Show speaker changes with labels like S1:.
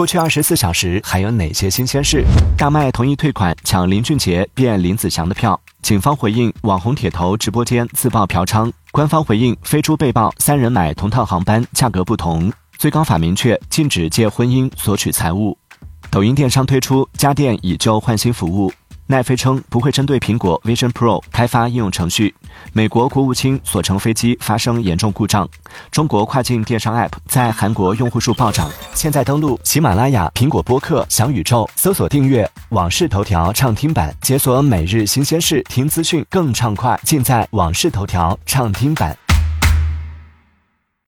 S1: 过去二十四小时还有哪些新鲜事？大麦同意退款抢林俊杰变林子祥的票。警方回应网红铁头直播间自曝嫖娼。官方回应飞猪被曝三人买同套航班价格不同。最高法明确禁止借婚姻索取财物。抖音电商推出家电以旧换新服务。奈飞称不会针对苹果 Vision Pro 开发应用程序。美国国务卿所乘飞机发生严重故障。中国跨境电商 App 在韩国用户数暴涨。现在登录喜马拉雅、苹果播客、小宇宙，搜索订阅《往事头条》畅听版，解锁每日新鲜事，听资讯更畅快，尽在《往事头条》畅听版。